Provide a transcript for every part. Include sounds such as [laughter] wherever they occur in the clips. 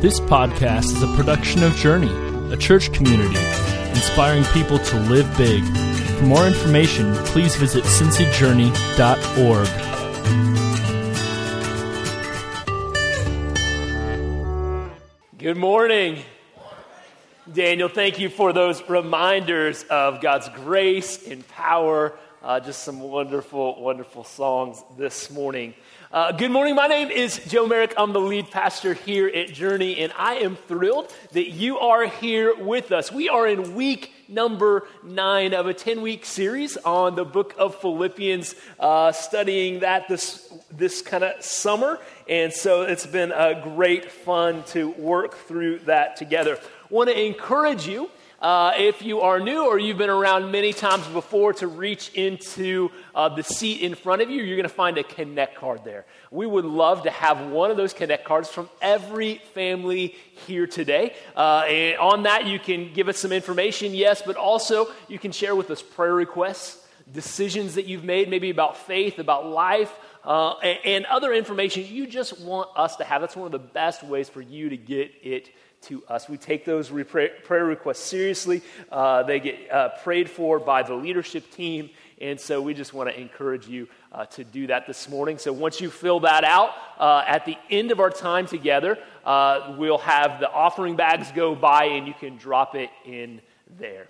This podcast is a production of Journey, a church community inspiring people to live big. For more information, please visit cincyjourney.org. Good morning. Daniel, thank you for those reminders of God's grace and power. Uh, just some wonderful, wonderful songs this morning. Uh, good morning. My name is Joe Merrick. I'm the lead pastor here at Journey, and I am thrilled that you are here with us. We are in week number nine of a 10 week series on the book of Philippians, uh, studying that this, this kind of summer. And so it's been a great fun to work through that together. Want to encourage you uh, if you are new or you've been around many times before to reach into uh, the seat in front of you, you're going to find a Connect card there. We would love to have one of those Connect cards from every family here today. Uh, and on that, you can give us some information, yes, but also you can share with us prayer requests, decisions that you've made, maybe about faith, about life. Uh, and, and other information you just want us to have. That's one of the best ways for you to get it to us. We take those prayer requests seriously. Uh, they get uh, prayed for by the leadership team. And so we just want to encourage you uh, to do that this morning. So once you fill that out, uh, at the end of our time together, uh, we'll have the offering bags go by and you can drop it in there.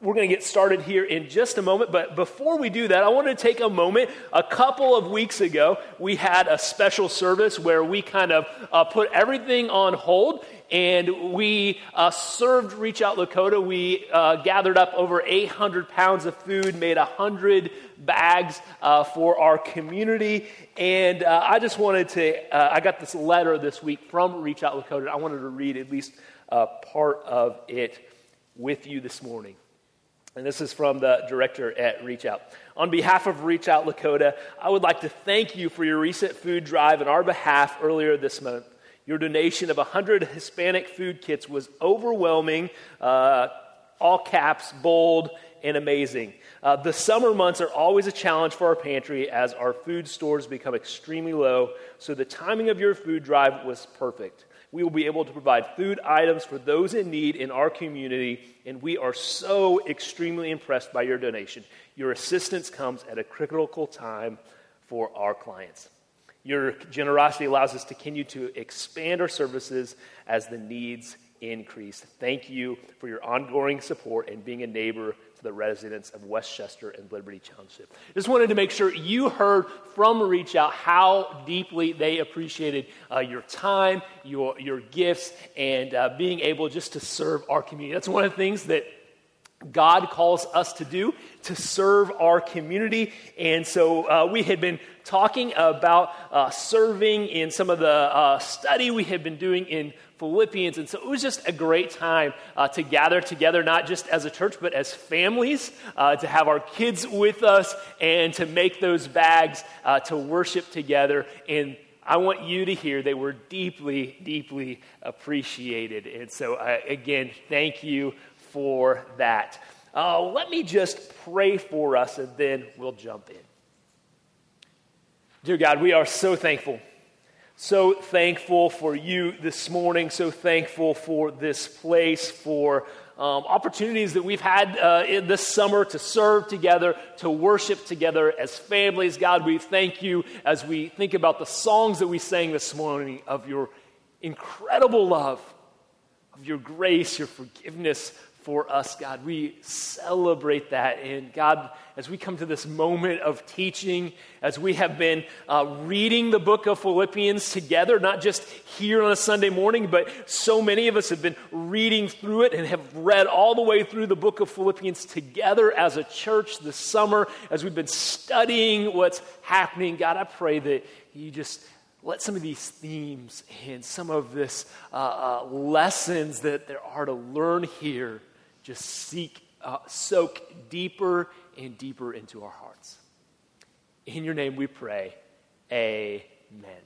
We're going to get started here in just a moment, but before we do that, I want to take a moment. A couple of weeks ago, we had a special service where we kind of uh, put everything on hold and we uh, served Reach Out Lakota. We uh, gathered up over 800 pounds of food, made 100 bags uh, for our community. And uh, I just wanted to, uh, I got this letter this week from Reach Out Lakota. I wanted to read at least part of it with you this morning. And this is from the director at Reach Out. On behalf of Reach Out Lakota, I would like to thank you for your recent food drive on our behalf earlier this month. Your donation of 100 Hispanic food kits was overwhelming, uh, all caps, bold, and amazing. Uh, the summer months are always a challenge for our pantry as our food stores become extremely low, so the timing of your food drive was perfect. We will be able to provide food items for those in need in our community, and we are so extremely impressed by your donation. Your assistance comes at a critical time for our clients. Your generosity allows us to continue to expand our services as the needs increase. Thank you for your ongoing support and being a neighbor to the residents of West Chester and Liberty Township. Just wanted to make sure you heard from Reach Out how deeply they appreciated uh, your time, your, your gifts, and uh, being able just to serve our community. That's one of the things that God calls us to do to serve our community. And so uh, we had been talking about uh, serving in some of the uh, study we had been doing in Philippians. And so it was just a great time uh, to gather together, not just as a church, but as families, uh, to have our kids with us and to make those bags uh, to worship together. And I want you to hear they were deeply, deeply appreciated. And so, again, thank you for that. Uh, let me just pray for us and then we'll jump in. Dear God, we are so thankful. So thankful for you this morning. So thankful for this place, for um, opportunities that we've had uh, in this summer to serve together, to worship together as families. God, we thank you as we think about the songs that we sang this morning of your incredible love, of your grace, your forgiveness, for us, God. We celebrate that. And God, as we come to this moment of teaching, as we have been uh, reading the book of Philippians together, not just here on a Sunday morning, but so many of us have been reading through it and have read all the way through the book of Philippians together as a church this summer, as we've been studying what's happening. God, I pray that you just let some of these themes and some of this uh, uh, lessons that there are to learn here just seek, uh, soak deeper and deeper into our hearts. In your name we pray. Amen.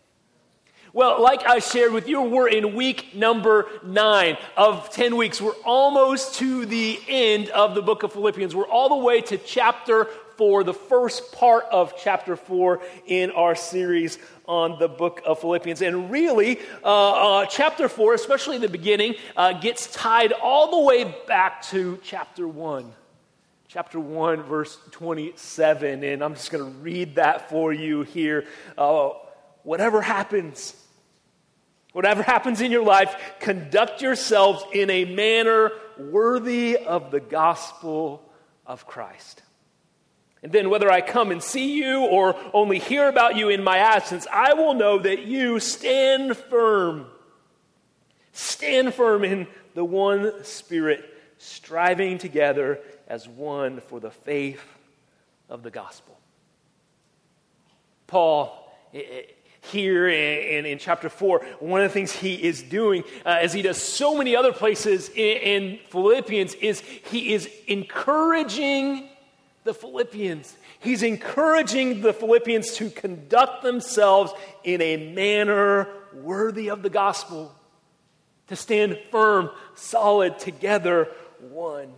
Well, like I shared with you, we're in week number nine of 10 weeks. We're almost to the end of the book of Philippians. We're all the way to chapter 4, the first part of chapter 4 in our series on the book of Philippians. And really, uh, uh, chapter 4, especially the beginning, uh, gets tied all the way back to chapter 1. Chapter 1, verse 27. And I'm just going to read that for you here. Uh, whatever happens, whatever happens in your life, conduct yourselves in a manner worthy of the gospel of Christ. And then, whether I come and see you or only hear about you in my absence, I will know that you stand firm. Stand firm in the one Spirit, striving together as one for the faith of the gospel. Paul, here in, in, chapter 4, one of the things he is doing, uh, as he does so many other places in, in Philippians, is he is encouraging the Philippians. He's encouraging the Philippians to conduct themselves in a manner worthy of the gospel, to stand firm, solid, together, one.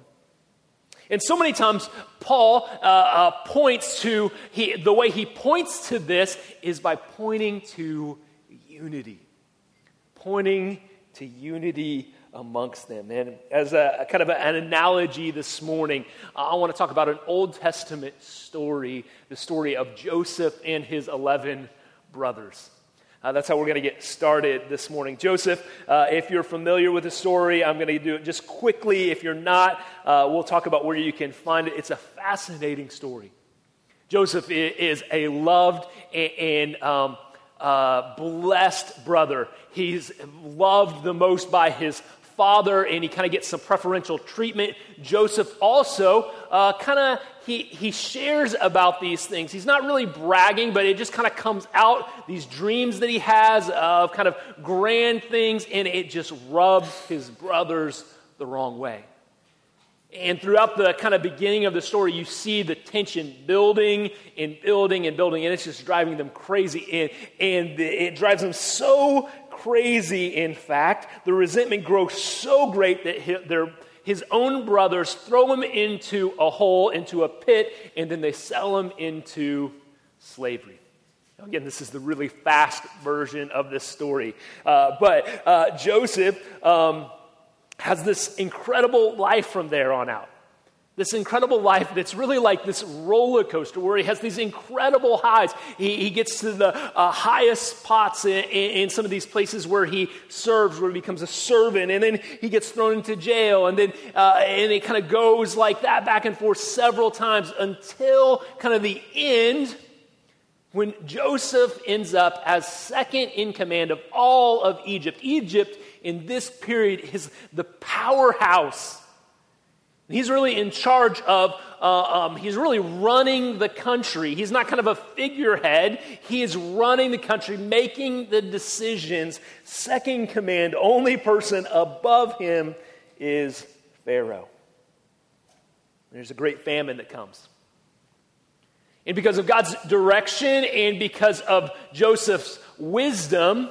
And so many times, Paul uh, uh, points to, he, the way he points to this is by pointing to unity. Pointing to unity amongst them. And as a, a kind of an analogy this morning, I want to talk about an Old Testament story the story of Joseph and his 11 brothers. Uh, that's how we're going to get started this morning. Joseph, uh, if you're familiar with the story, I'm going to do it just quickly. If you're not, uh, we'll talk about where you can find it. It's a fascinating story. Joseph is a loved and um, uh, blessed brother. He's loved the most by his father and he kind of gets some preferential treatment. Joseph also uh, kind of he, he shares about these things. He's not really bragging, but it just kind of comes out, these dreams that he has of kind of grand things, and it just rubs his brothers the wrong way. And throughout the kind of beginning of the story, you see the tension building and building and building, and it's just driving them crazy. And, and it drives them so crazy, in fact. The resentment grows so great that his own brothers throw him into a hole, into a pit, and then they sell him into slavery. Again, this is the really fast version of this story. Uh, but uh, Joseph um, has this incredible life from there on out. This incredible life that's really like this roller coaster where he has these incredible highs. He, he gets to the uh, highest spots in, in, in, some of these places where he serves, where he becomes a servant, and then he gets thrown into jail, and then uh, and it kind of goes like that back and forth several times until kind of the end when Joseph ends up as second in command of all of Egypt. Egypt in this period is the powerhouse He's really in charge of, uh, um, he's really running the country. He's not kind of a figurehead. He is running the country, making the decisions. Second command, only person above him is Pharaoh. There's a great famine that comes. And because of God's direction and because of Joseph's wisdom,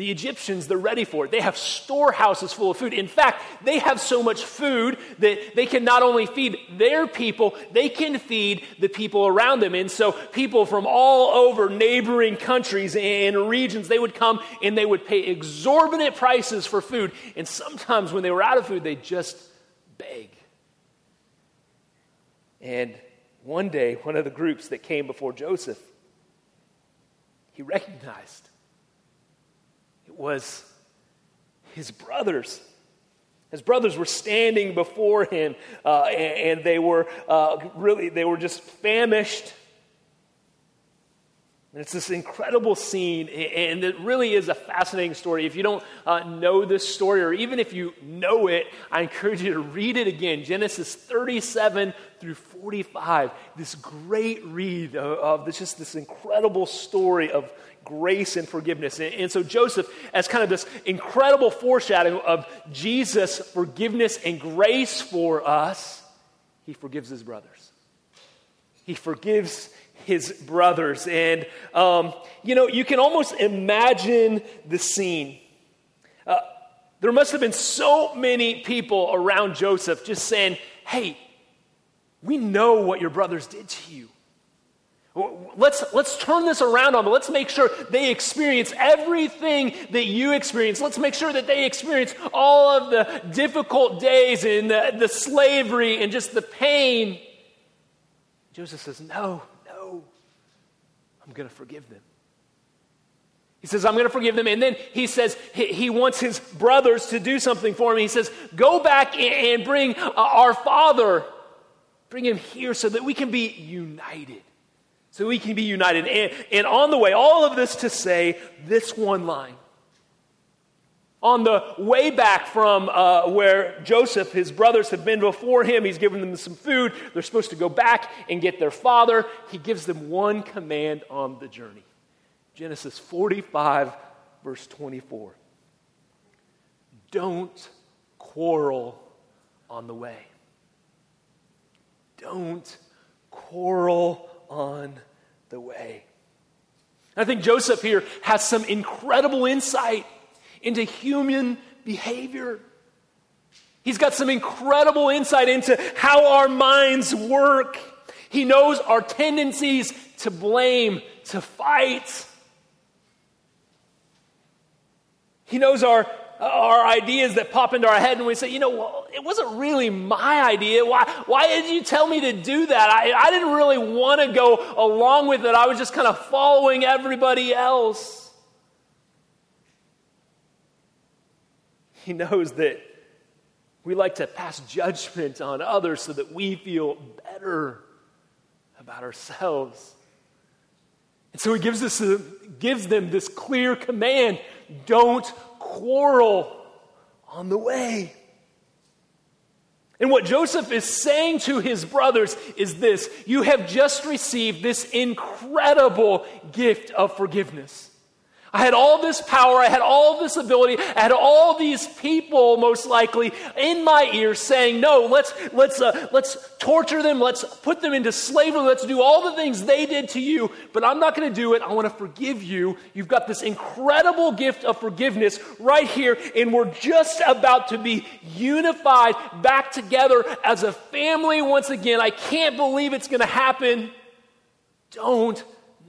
the Egyptians, they're ready for it. They have storehouses full of food. In fact, they have so much food that they can not only feed their people, they can feed the people around them. And so people from all over neighboring countries and regions, they would come and they would pay exorbitant prices for food. And sometimes when they were out of food, they just beg. And one day, one of the groups that came before Joseph, he recognized was his brothers. His brothers were standing before him, uh, and, and, they were uh, really, they were just famished. And it's this incredible scene, and it really is a fascinating story. If you don't uh, know this story, or even if you know it, I encourage you to read it again Genesis 37 through 45. This great read of, this, just this incredible story of grace and forgiveness. And, and, so Joseph, as kind of this incredible foreshadowing of Jesus' forgiveness and grace for us, he forgives his brothers. He forgives his brothers. And, um, you know, you can almost imagine the scene. Uh, there must have been so many people around Joseph just saying, hey, We know what your brothers did to you. Let's, let's turn this around on them. Let's make sure they experience everything that you experience. Let's make sure that they experience all of the difficult days and the, the slavery and just the pain. Joseph says, No, no, I'm going to forgive them. He says, I'm going to forgive them. And then he says he, wants his brothers to do something for him. He says, Go back and bring uh, our father, bring him here so that we can be united. So we can be united. And on the way, all of this to say this one line. On the way back from uh, where Joseph, his brothers, have been before him, he's given them some food. They're supposed to go back and get their father. He gives them one command on the journey Genesis 45, verse 24. Don't quarrel on the way. Don't quarrel on the way. I think Joseph here has some incredible insight into human behavior. He's got some incredible insight into how our minds work. He knows our tendencies to blame, to fight, He knows our, our ideas that pop into our head, and we say, you know, well, it wasn't really my idea. Why, why did you tell me to do that? I, I didn't really want to go along with it. I was just kind of following everybody else. He knows that we like to pass judgment on others so that we feel better about ourselves. And so he gives, us gives them this clear command don't quarrel on the way. And what Joseph is saying to his brothers is this You have just received this incredible gift of forgiveness. I had all this power, I had all this ability, I had all these people, most likely, in my ear saying, No, let's, let's, uh, let's torture them, let's put them into slavery, let's do all the things they did to you, but I'm not going to do it. I want to forgive you. You've got this incredible gift of forgiveness right here, and we're just about to be unified back together as a family once again. I can't believe it's going to happen. Don't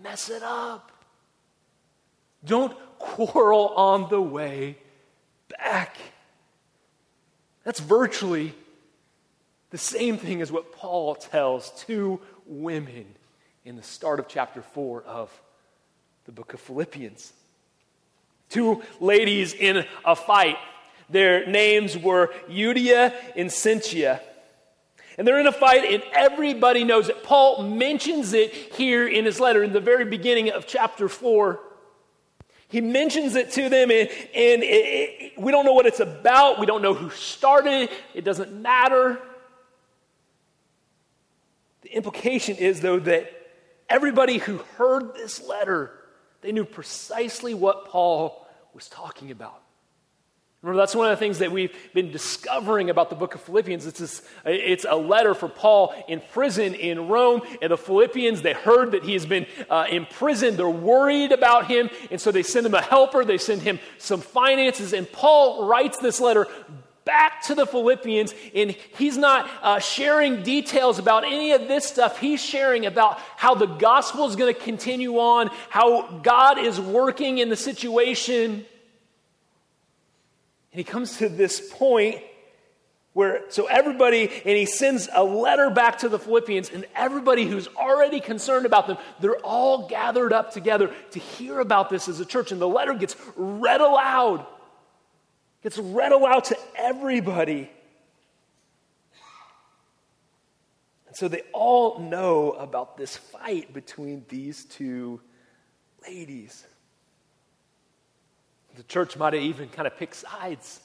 mess it up. Don't quarrel on the way back. That's virtually the same thing as what Paul tells two women in the start of chapter 4 of the book of Philippians. Two ladies in a fight. Their names were Euodia and Syntyche. And they're in a fight, and everybody knows it. Paul mentions it here in his letter in the very beginning of chapter 4. He mentions it to them, and, and it, it, we don't know what it's about. We don't know who started it. It doesn't matter. The implication is, though, that everybody who heard this letter, they knew precisely what Paul was talking about. Remember, that's one of the things that we've been discovering about the book of Philippians. It's, this, it's a letter for Paul in prison in Rome. And the Philippians, they heard that he has been uh, imprisoned. They're worried about him. And so they send him a helper, they send him some finances. And Paul writes this letter back to the Philippians, and he's not uh, sharing details about any of this stuff. He's sharing about how the gospel is going to continue on, how God is working in the situation. And he comes to this point where, so everybody, and he sends a letter back to the Philippians, and everybody who's already concerned about them, they're all gathered up together to hear about this as a church. And the letter gets read aloud, gets read aloud to everybody. And so they all know about this fight between these two ladies. The church might have even kind of picked sides.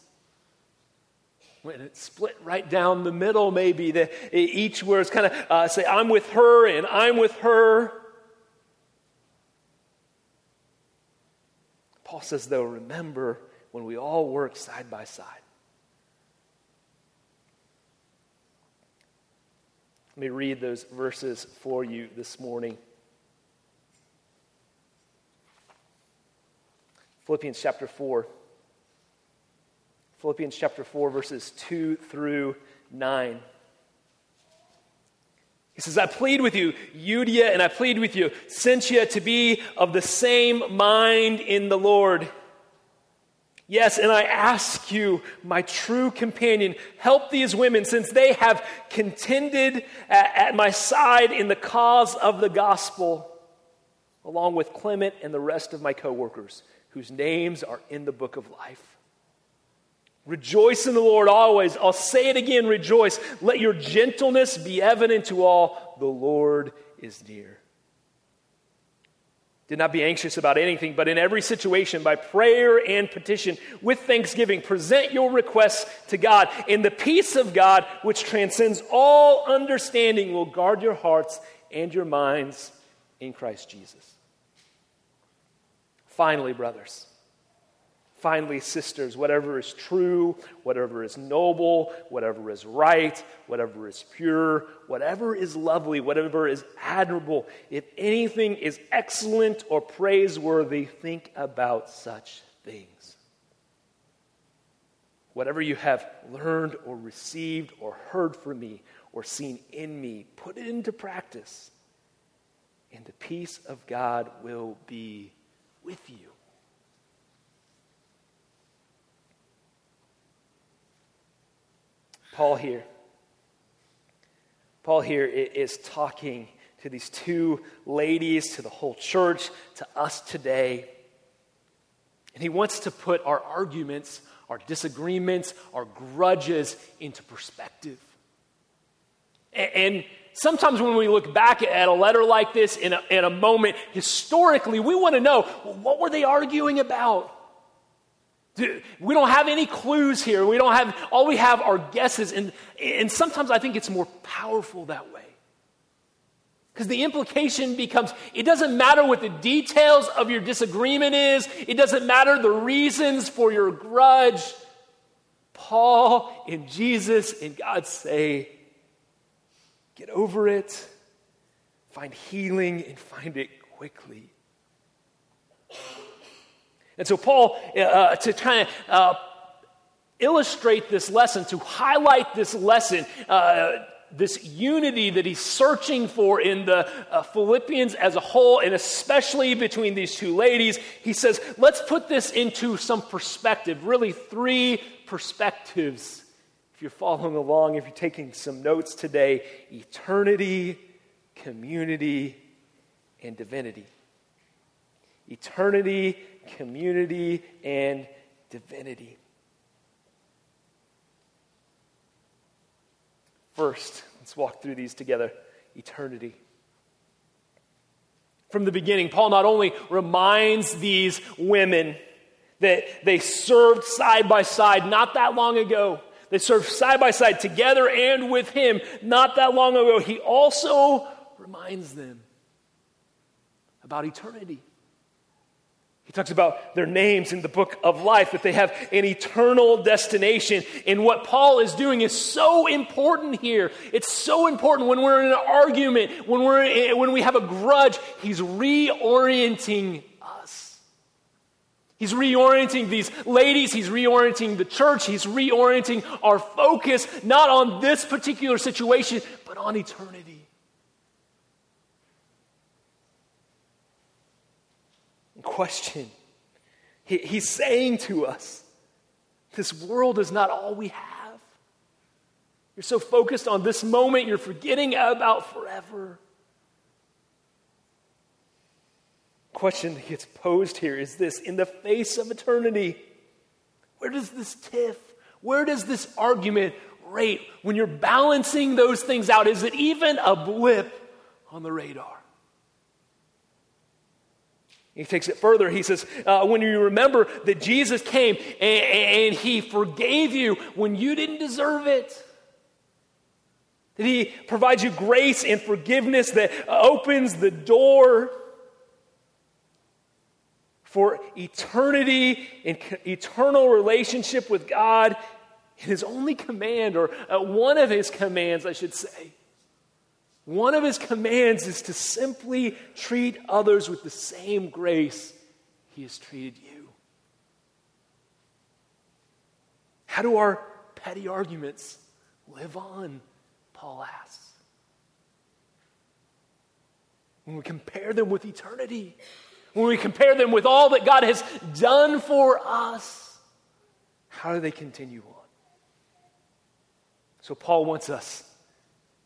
When it split right down the middle, maybe the, each was kind of uh, say, I'm with her and I'm with her. Paul says, though, remember when we all work side by side. Let me read those verses for you this morning. Philippians chapter 4. Philippians chapter 4, verses 2 through 9. He says, I plead with you, Euodia, and I plead with you, Syntyche, to be of the same mind in the Lord. Yes, and I ask you, my true companion, help these women since they have contended at, at, my side in the cause of the gospel, along with Clement and the rest of my coworkers, whose names are in the book of life. Rejoice in the Lord always. I'll say it again rejoice. Let your gentleness be evident to all. The Lord is near. Do not be anxious about anything, but in every situation, by prayer and petition, with thanksgiving, present your requests to God. And the peace of God, which transcends all understanding, will guard your hearts and your minds in Christ Jesus. Finally, brothers, Finally, sisters, whatever is true, whatever is noble, whatever is right, whatever is pure, whatever is lovely, whatever is admirable, if anything is excellent or praiseworthy, think about such things. Whatever you have learned or received or heard from me or seen in me, put it into practice, and the peace of God will be with you. Paul here. Paul here is talking to these two ladies, to the whole church, to us today. And he wants to put our arguments, our disagreements, our grudges into perspective. And sometimes when we look back at a letter like this in a, in a moment, historically, we want to know well, what were they arguing about? We don't have any clues here. We don't have, all we have are guesses. And, and sometimes I think it's more powerful that way. Because the implication becomes it doesn't matter what the details of your disagreement is, it doesn't matter the reasons for your grudge. Paul and Jesus and God say, get over it, find healing, and find it quickly. And so, Paul, uh, uh, to kind of uh, illustrate this lesson, to highlight this lesson, uh, this unity that he's searching for in the uh, Philippians as a whole, and especially between these two ladies, he says, let's put this into some perspective, really, three perspectives. If you're following along, if you're taking some notes today, eternity, community, and divinity. Eternity, community, and divinity. First, let's walk through these together eternity. From the beginning, Paul not only reminds these women that they served side by side not that long ago, they served side by side together and with him not that long ago, he also reminds them about eternity. He talks about their names in the book of life, that they have an eternal destination. And what Paul is doing is so important here. It's so important when we're in an argument, when, we're in, when we have a grudge. He's reorienting. He's reorienting these ladies, he's reorienting the church, he's reorienting our focus not on this particular situation, but on eternity. question. He, he's saying to us, this world is not all we have. You're so focused on this moment, you're forgetting about forever. Question that gets posed here is this in the face of eternity, where does this tiff, where does this argument rate when you're balancing those things out? Is it even a blip on the radar? He takes it further. He says, uh, when you remember that Jesus came and, and, he forgave you when you didn't deserve it, that he provides you grace and forgiveness that opens the door for eternity and eternal relationship with God. His only command, or uh, one of his commands, I should say, one of his commands is to simply treat others with the same grace he has treated you. How do our petty arguments live on? Paul asks. when we compare them with eternity, when we compare them with all that God has done for us, how do they continue on? So, Paul wants us,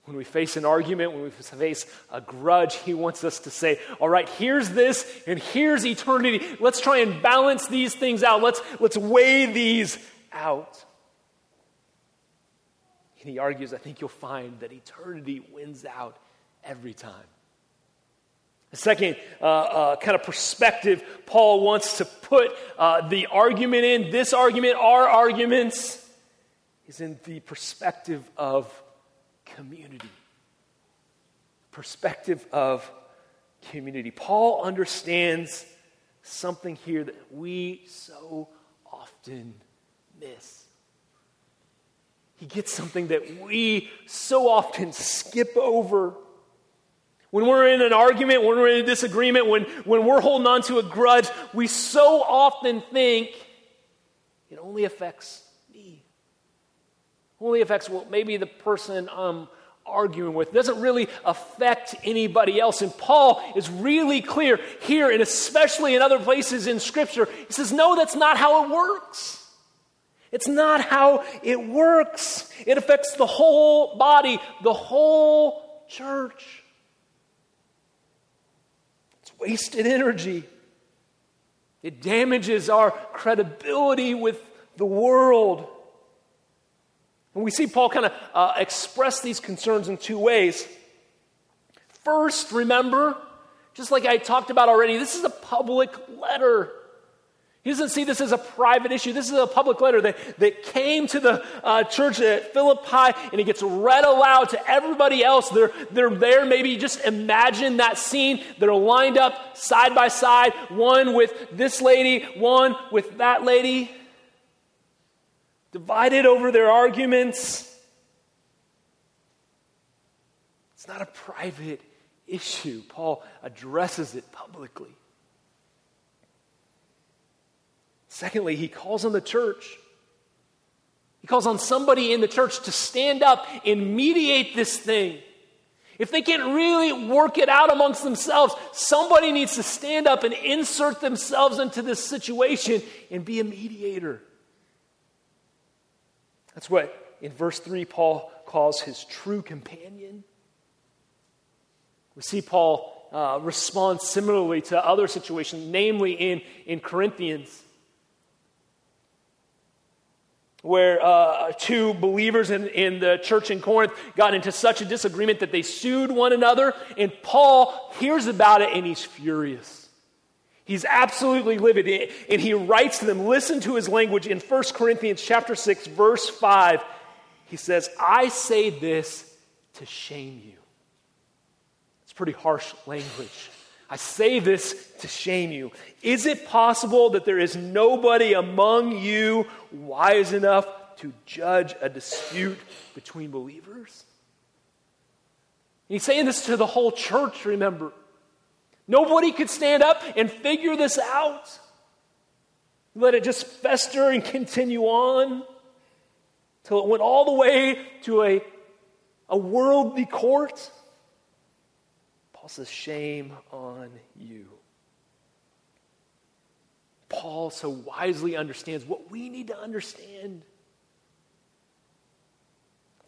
when we face an argument, when we face a grudge, he wants us to say, All right, here's this and here's eternity. Let's try and balance these things out. Let's, let's weigh these out. And he argues, I think you'll find that eternity wins out every time. The second uh, uh, kind of perspective Paul wants to put uh, the argument in, this argument, our arguments, is in the perspective of community. Perspective of community. Paul understands something here that we so often miss. He gets something that we so often skip over. When we're in an argument, when we're in a disagreement, when, when we're holding on to a grudge, we so often think it only affects me. Only affects, well, maybe the person I'm arguing with. It doesn't really affect anybody else. And Paul is really clear here, and especially in other places in Scripture. He says, no, that's not how it works. It's not how it works. It affects the whole body, the whole church wasted energy. It damages our credibility with the world. And we see Paul kind of uh, express these concerns in two ways. First, remember, just like I talked about already, this is a public letter. He doesn't see this as a private issue. This is a public letter that, that came to the uh, church at Philippi and it gets read aloud to everybody else. They're, they're there. Maybe just imagine that scene. They're lined up side by side, one with this lady, one with that lady, divided over their arguments. It's not a private issue. Paul addresses it publicly. Secondly, he calls on the church. He calls on somebody in the church to stand up and mediate this thing. If they can't really work it out amongst themselves, somebody needs to stand up and insert themselves into this situation and be a mediator. That's what in verse 3 Paul calls his true companion. We see Paul uh, respond similarly to other situations, namely in, in Corinthians where uh, two believers in, in the church in Corinth got into such a disagreement that they sued one another. And Paul hears about it and he's furious. He's absolutely livid. And he writes to them, listen to his language in 1 Corinthians chapter 6, verse 5. He says, I say this to shame you. It's pretty harsh language. I say this to shame you. Is it possible that there is nobody among you wise enough to judge a dispute between believers? He's saying this to the whole church, remember. Nobody could stand up and figure this out. Let it just fester and continue on till it went all the way to a, a worldly court. Paul says, Shame on you. Paul so wisely understands what we need to understand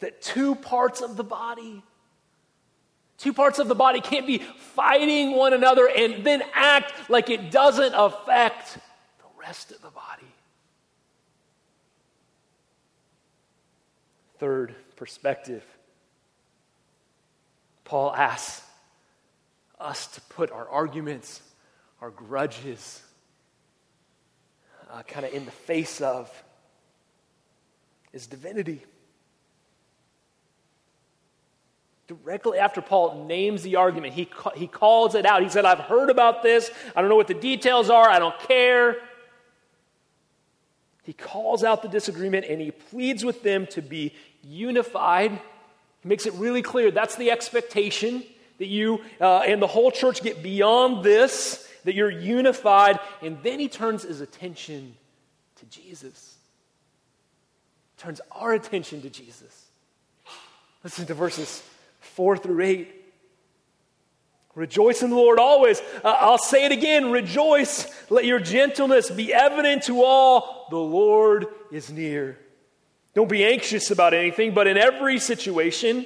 that two parts of the body, two parts of the body can't be fighting one another and then act like it doesn't affect the rest of the body. Third perspective Paul asks, us to put our arguments, our grudges, uh, kind of in the face of is divinity. Directly after Paul names the argument, he, he calls it out. He said, I've heard about this. I don't know what the details are. I don't care. He calls out the disagreement and he pleads with them to be unified. He makes it really clear that's the expectation that you uh, and the whole church get beyond this, that you're unified. And then he turns his attention to Jesus. Turns our attention to Jesus. Listen to verses 4 through 8. Rejoice in the Lord always. Uh, I'll say it again rejoice. Let your gentleness be evident to all. The Lord is near. Don't be anxious about anything, but in every situation,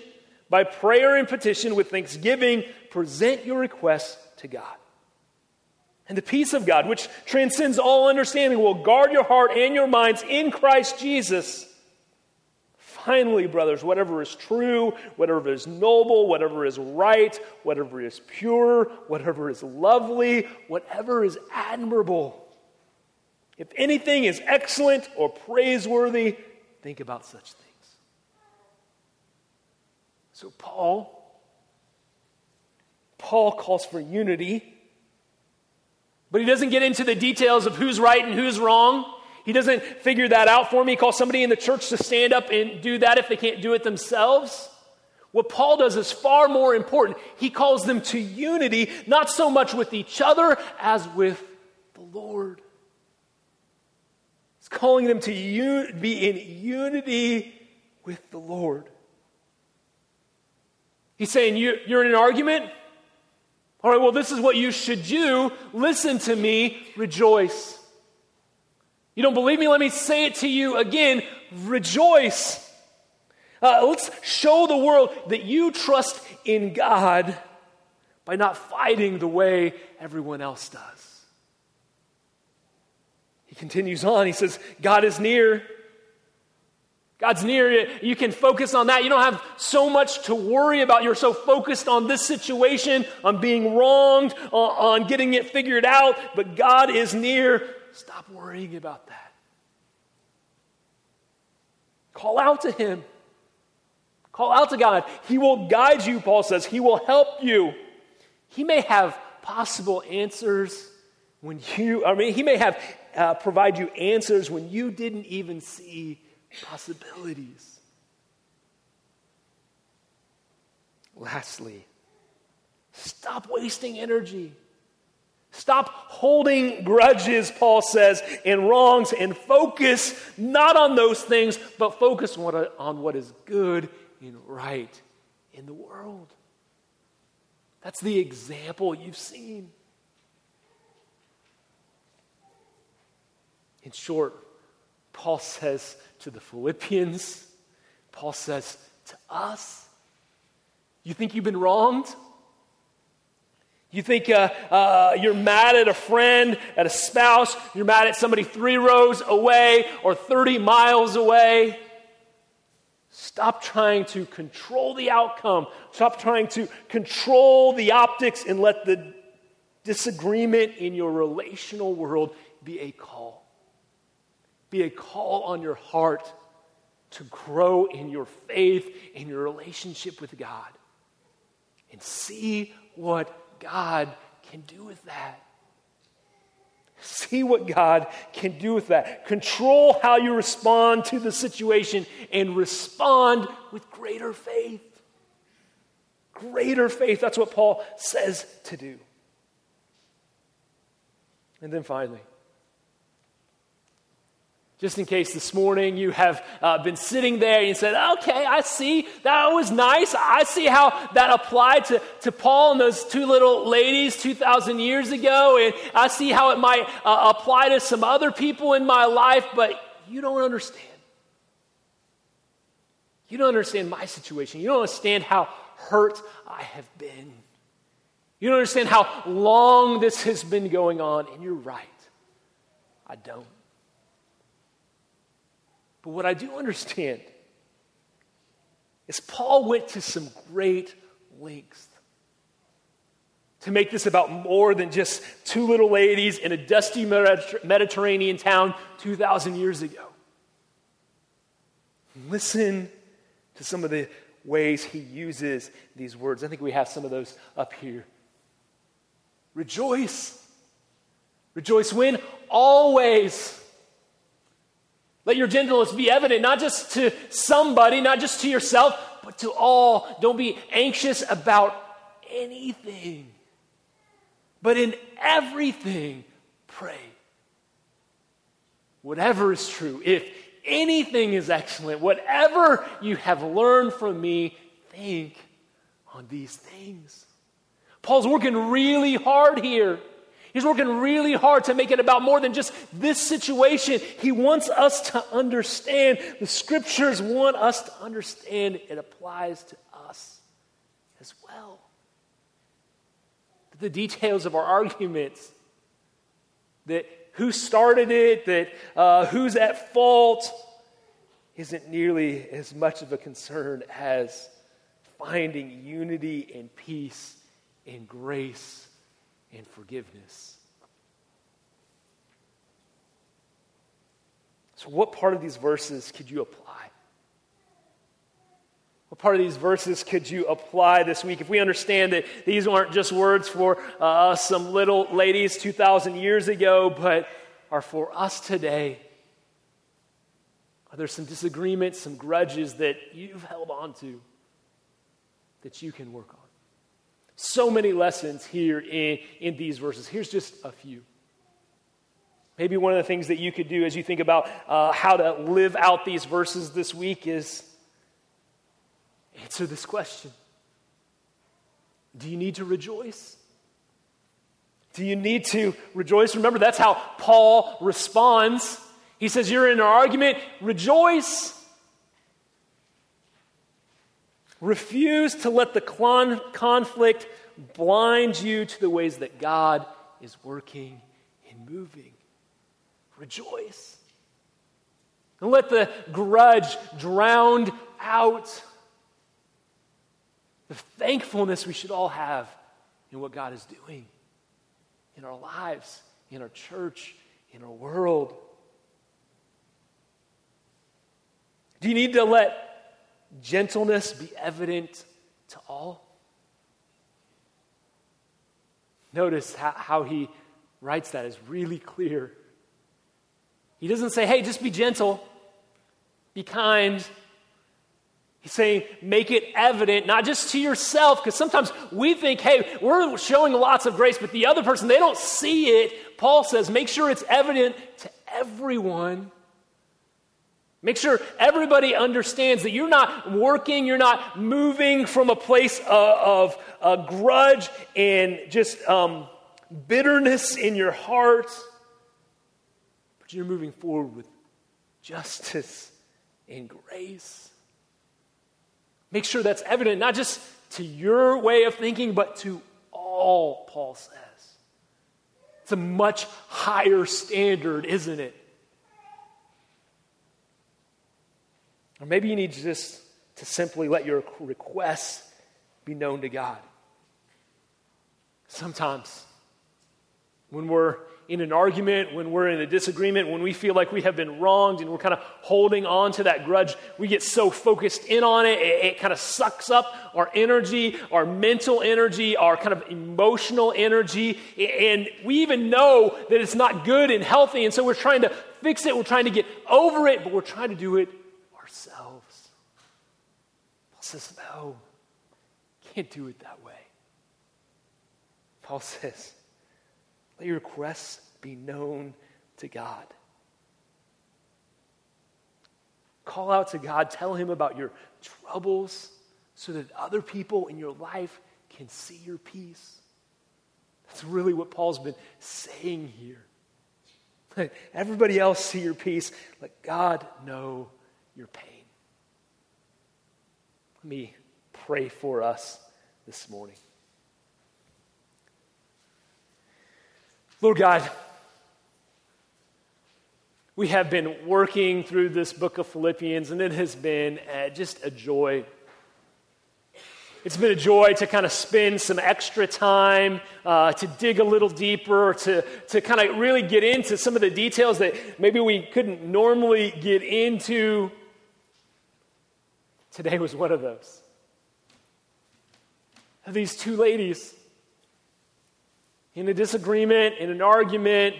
by prayer and petition with thanksgiving, present your requests to God. And the peace of God, which transcends all understanding, will guard your heart and your minds in Christ Jesus. Finally, brothers, whatever is true, whatever is noble, whatever is right, whatever is pure, whatever is lovely, whatever is admirable, if anything is excellent or praiseworthy, think about such things. So, Paul, Paul calls for unity, but he doesn't get into the details of who's right and who's wrong. He doesn't figure that out for me. He calls somebody in the church to stand up and do that if they can't do it themselves. What Paul does is far more important. He calls them to unity, not so much with each other as with the Lord. He's calling them to un- be in unity with the Lord. He's saying, You're in an argument? All right, well, this is what you should do. Listen to me, rejoice. You don't believe me? Let me say it to you again. Rejoice. Uh, let's show the world that you trust in God by not fighting the way everyone else does. He continues on. He says, God is near. God's near. You You can focus on that. You don't have so much to worry about. You're so focused on this situation, on being wronged, on getting it figured out. But God is near. Stop worrying about that. Call out to Him. Call out to God. He will guide you, Paul says. He will help you. He may have possible answers when you, I mean, He may have uh, provide you answers when you didn't even see possibilities. Lastly, stop wasting energy. Stop holding grudges, Paul says, and wrongs, and focus not on those things, but focus on what is good and right in the world. That's the example you've seen. In short, Paul says to the Philippians, Paul says to us, You think you've been wronged? You think uh, uh, you're mad at a friend, at a spouse, you're mad at somebody three rows away or 30 miles away. Stop trying to control the outcome. Stop trying to control the optics and let the disagreement in your relational world be a call. Be a call on your heart to grow in your faith, in your relationship with God. And see what God can do with that. See what God can do with that. Control how you respond to the situation and respond with greater faith. Greater faith. That's what Paul says to do. And then finally, just in case this morning you have uh, been sitting there and you said, okay, I see, that was nice. I see how that applied to, to Paul and those two little ladies 2,000 years ago. And I see how it might uh, apply to some other people in my life, but you don't understand. You don't understand my situation. You don't understand how hurt I have been. You don't understand how long this has been going on, and you're right. I don't. But what I do understand is Paul went to some great lengths to make this about more than just two little ladies in a dusty Mediterranean town 2,000 years ago. Listen to some of the ways he uses these words. I think we have some of those up here. Rejoice. Rejoice when? Always. Let your gentleness be evident, not just to somebody, not just to yourself, but to all. Don't be anxious about anything, but in everything, pray. Whatever is true, if anything is excellent, whatever you have learned from me, think on these things. Paul's working really hard here. He's working really hard to make it about more than just this situation. He wants us to understand. The scriptures want us to understand it applies to us as well. The details of our arguments, that who started it, that uh, who's at fault, isn't nearly as much of a concern as finding unity and peace and grace and forgiveness. So, what part of these verses could you apply? What part of these verses could you apply this week? If we understand that these aren't just words for uh, some little ladies 2,000 years ago, but are for us today, are there some disagreements, some grudges that you've held on to that you can work on? So many lessons here in, in these verses. Here's just a few. Maybe one of the things that you could do as you think about uh, how to live out these verses this week is answer this question Do you need to rejoice? Do you need to rejoice? Remember, that's how Paul responds. He says, You're in an argument, rejoice. Refuse to let the con- conflict blind you to the ways that God is working and moving. Rejoice. And let the grudge drown out the thankfulness we should all have in what God is doing in our lives, in our church, in our world. Do you need to let gentleness be evident to all. Notice how, how, he writes that is really clear. He doesn't say, hey, just be gentle, be kind. He's saying, make it evident, not just to yourself, because sometimes we think, hey, we're showing lots of grace, but the other person, they don't see it. Paul says, make sure it's evident to everyone. Make sure everybody understands that you're not working, you're not moving from a place of, of grudge and just um, bitterness in your heart, but you're moving forward with justice and grace. Make sure that's evident, not just to your way of thinking, but to all, Paul says. It's a much higher standard, isn't it? Or maybe you need just to simply let your requests be known to God. Sometimes, when we're in an argument, when we're in a disagreement, when we feel like we have been wronged and we're kind of holding on to that grudge, we get so focused in on it, it, it, kind of sucks up our energy, our mental energy, our kind of emotional energy. And we even know that it's not good and healthy. And so we're trying to fix it, we're trying to get over it, but we're trying to do it ourselves. Paul says, no, can't do it that way. Paul says, let your requests be known to God. Call out to God, tell Him about your troubles so that other people in your life can see your peace. That's really what Paul's been saying here. [laughs] Let everybody else see your peace. Let God know your pain. Let me pray for us this morning. Lord God, we have been working through this book of Philippians, and it has been uh, just a joy. It's been a joy to kind of spend some extra time, uh, to dig a little deeper, to, to kind of really get into some of the details that maybe we couldn't normally get into. Today was one of those. These two ladies in a disagreement, in an argument,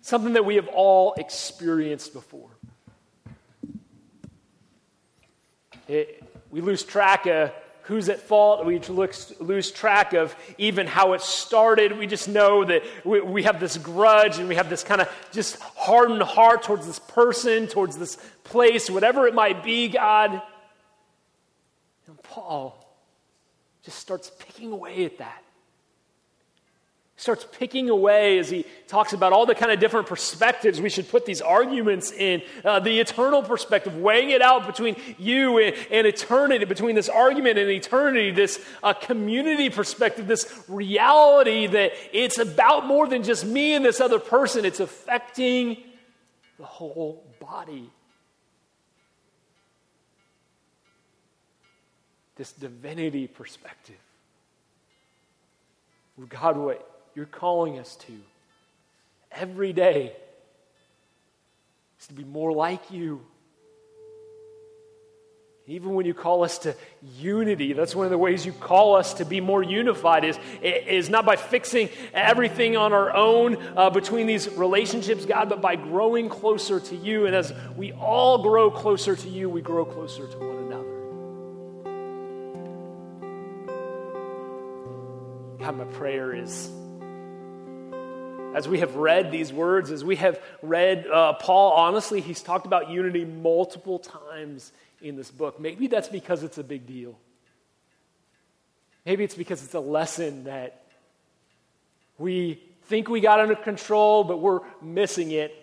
something that we have all experienced before. It, we lose track of who's at fault. We lose track of even how it started. We just know that we, we have this grudge and we have this kind of just hardened heart towards this person, towards this place, whatever it might be, God. And Paul just starts picking away at that starts picking away as he talks about all the kind of different perspectives we should put these arguments in uh, the eternal perspective weighing it out between you and, and eternity between this argument and eternity this uh, community perspective this reality that it's about more than just me and this other person. It's affecting the whole body. This divinity perspective. God, what you're calling us to every day is to be more like you. Even when you call us to unity, that's one of the ways you call us to be more unified, is, is not by fixing everything on our own uh, between these relationships, God, but by growing closer to you. And as we all grow closer to you, we grow closer to one another. God, my prayer is as we have read these words, as we have read uh, Paul, honestly, he's talked about unity multiple times in this book. Maybe that's because it's a big deal. Maybe it's because it's a lesson that we think we got under control, but we're missing it.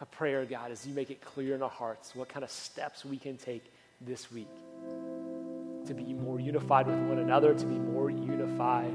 My prayer, God, is you make it clear in our hearts what kind of steps we can take this week to be more unified with one another, to be more unified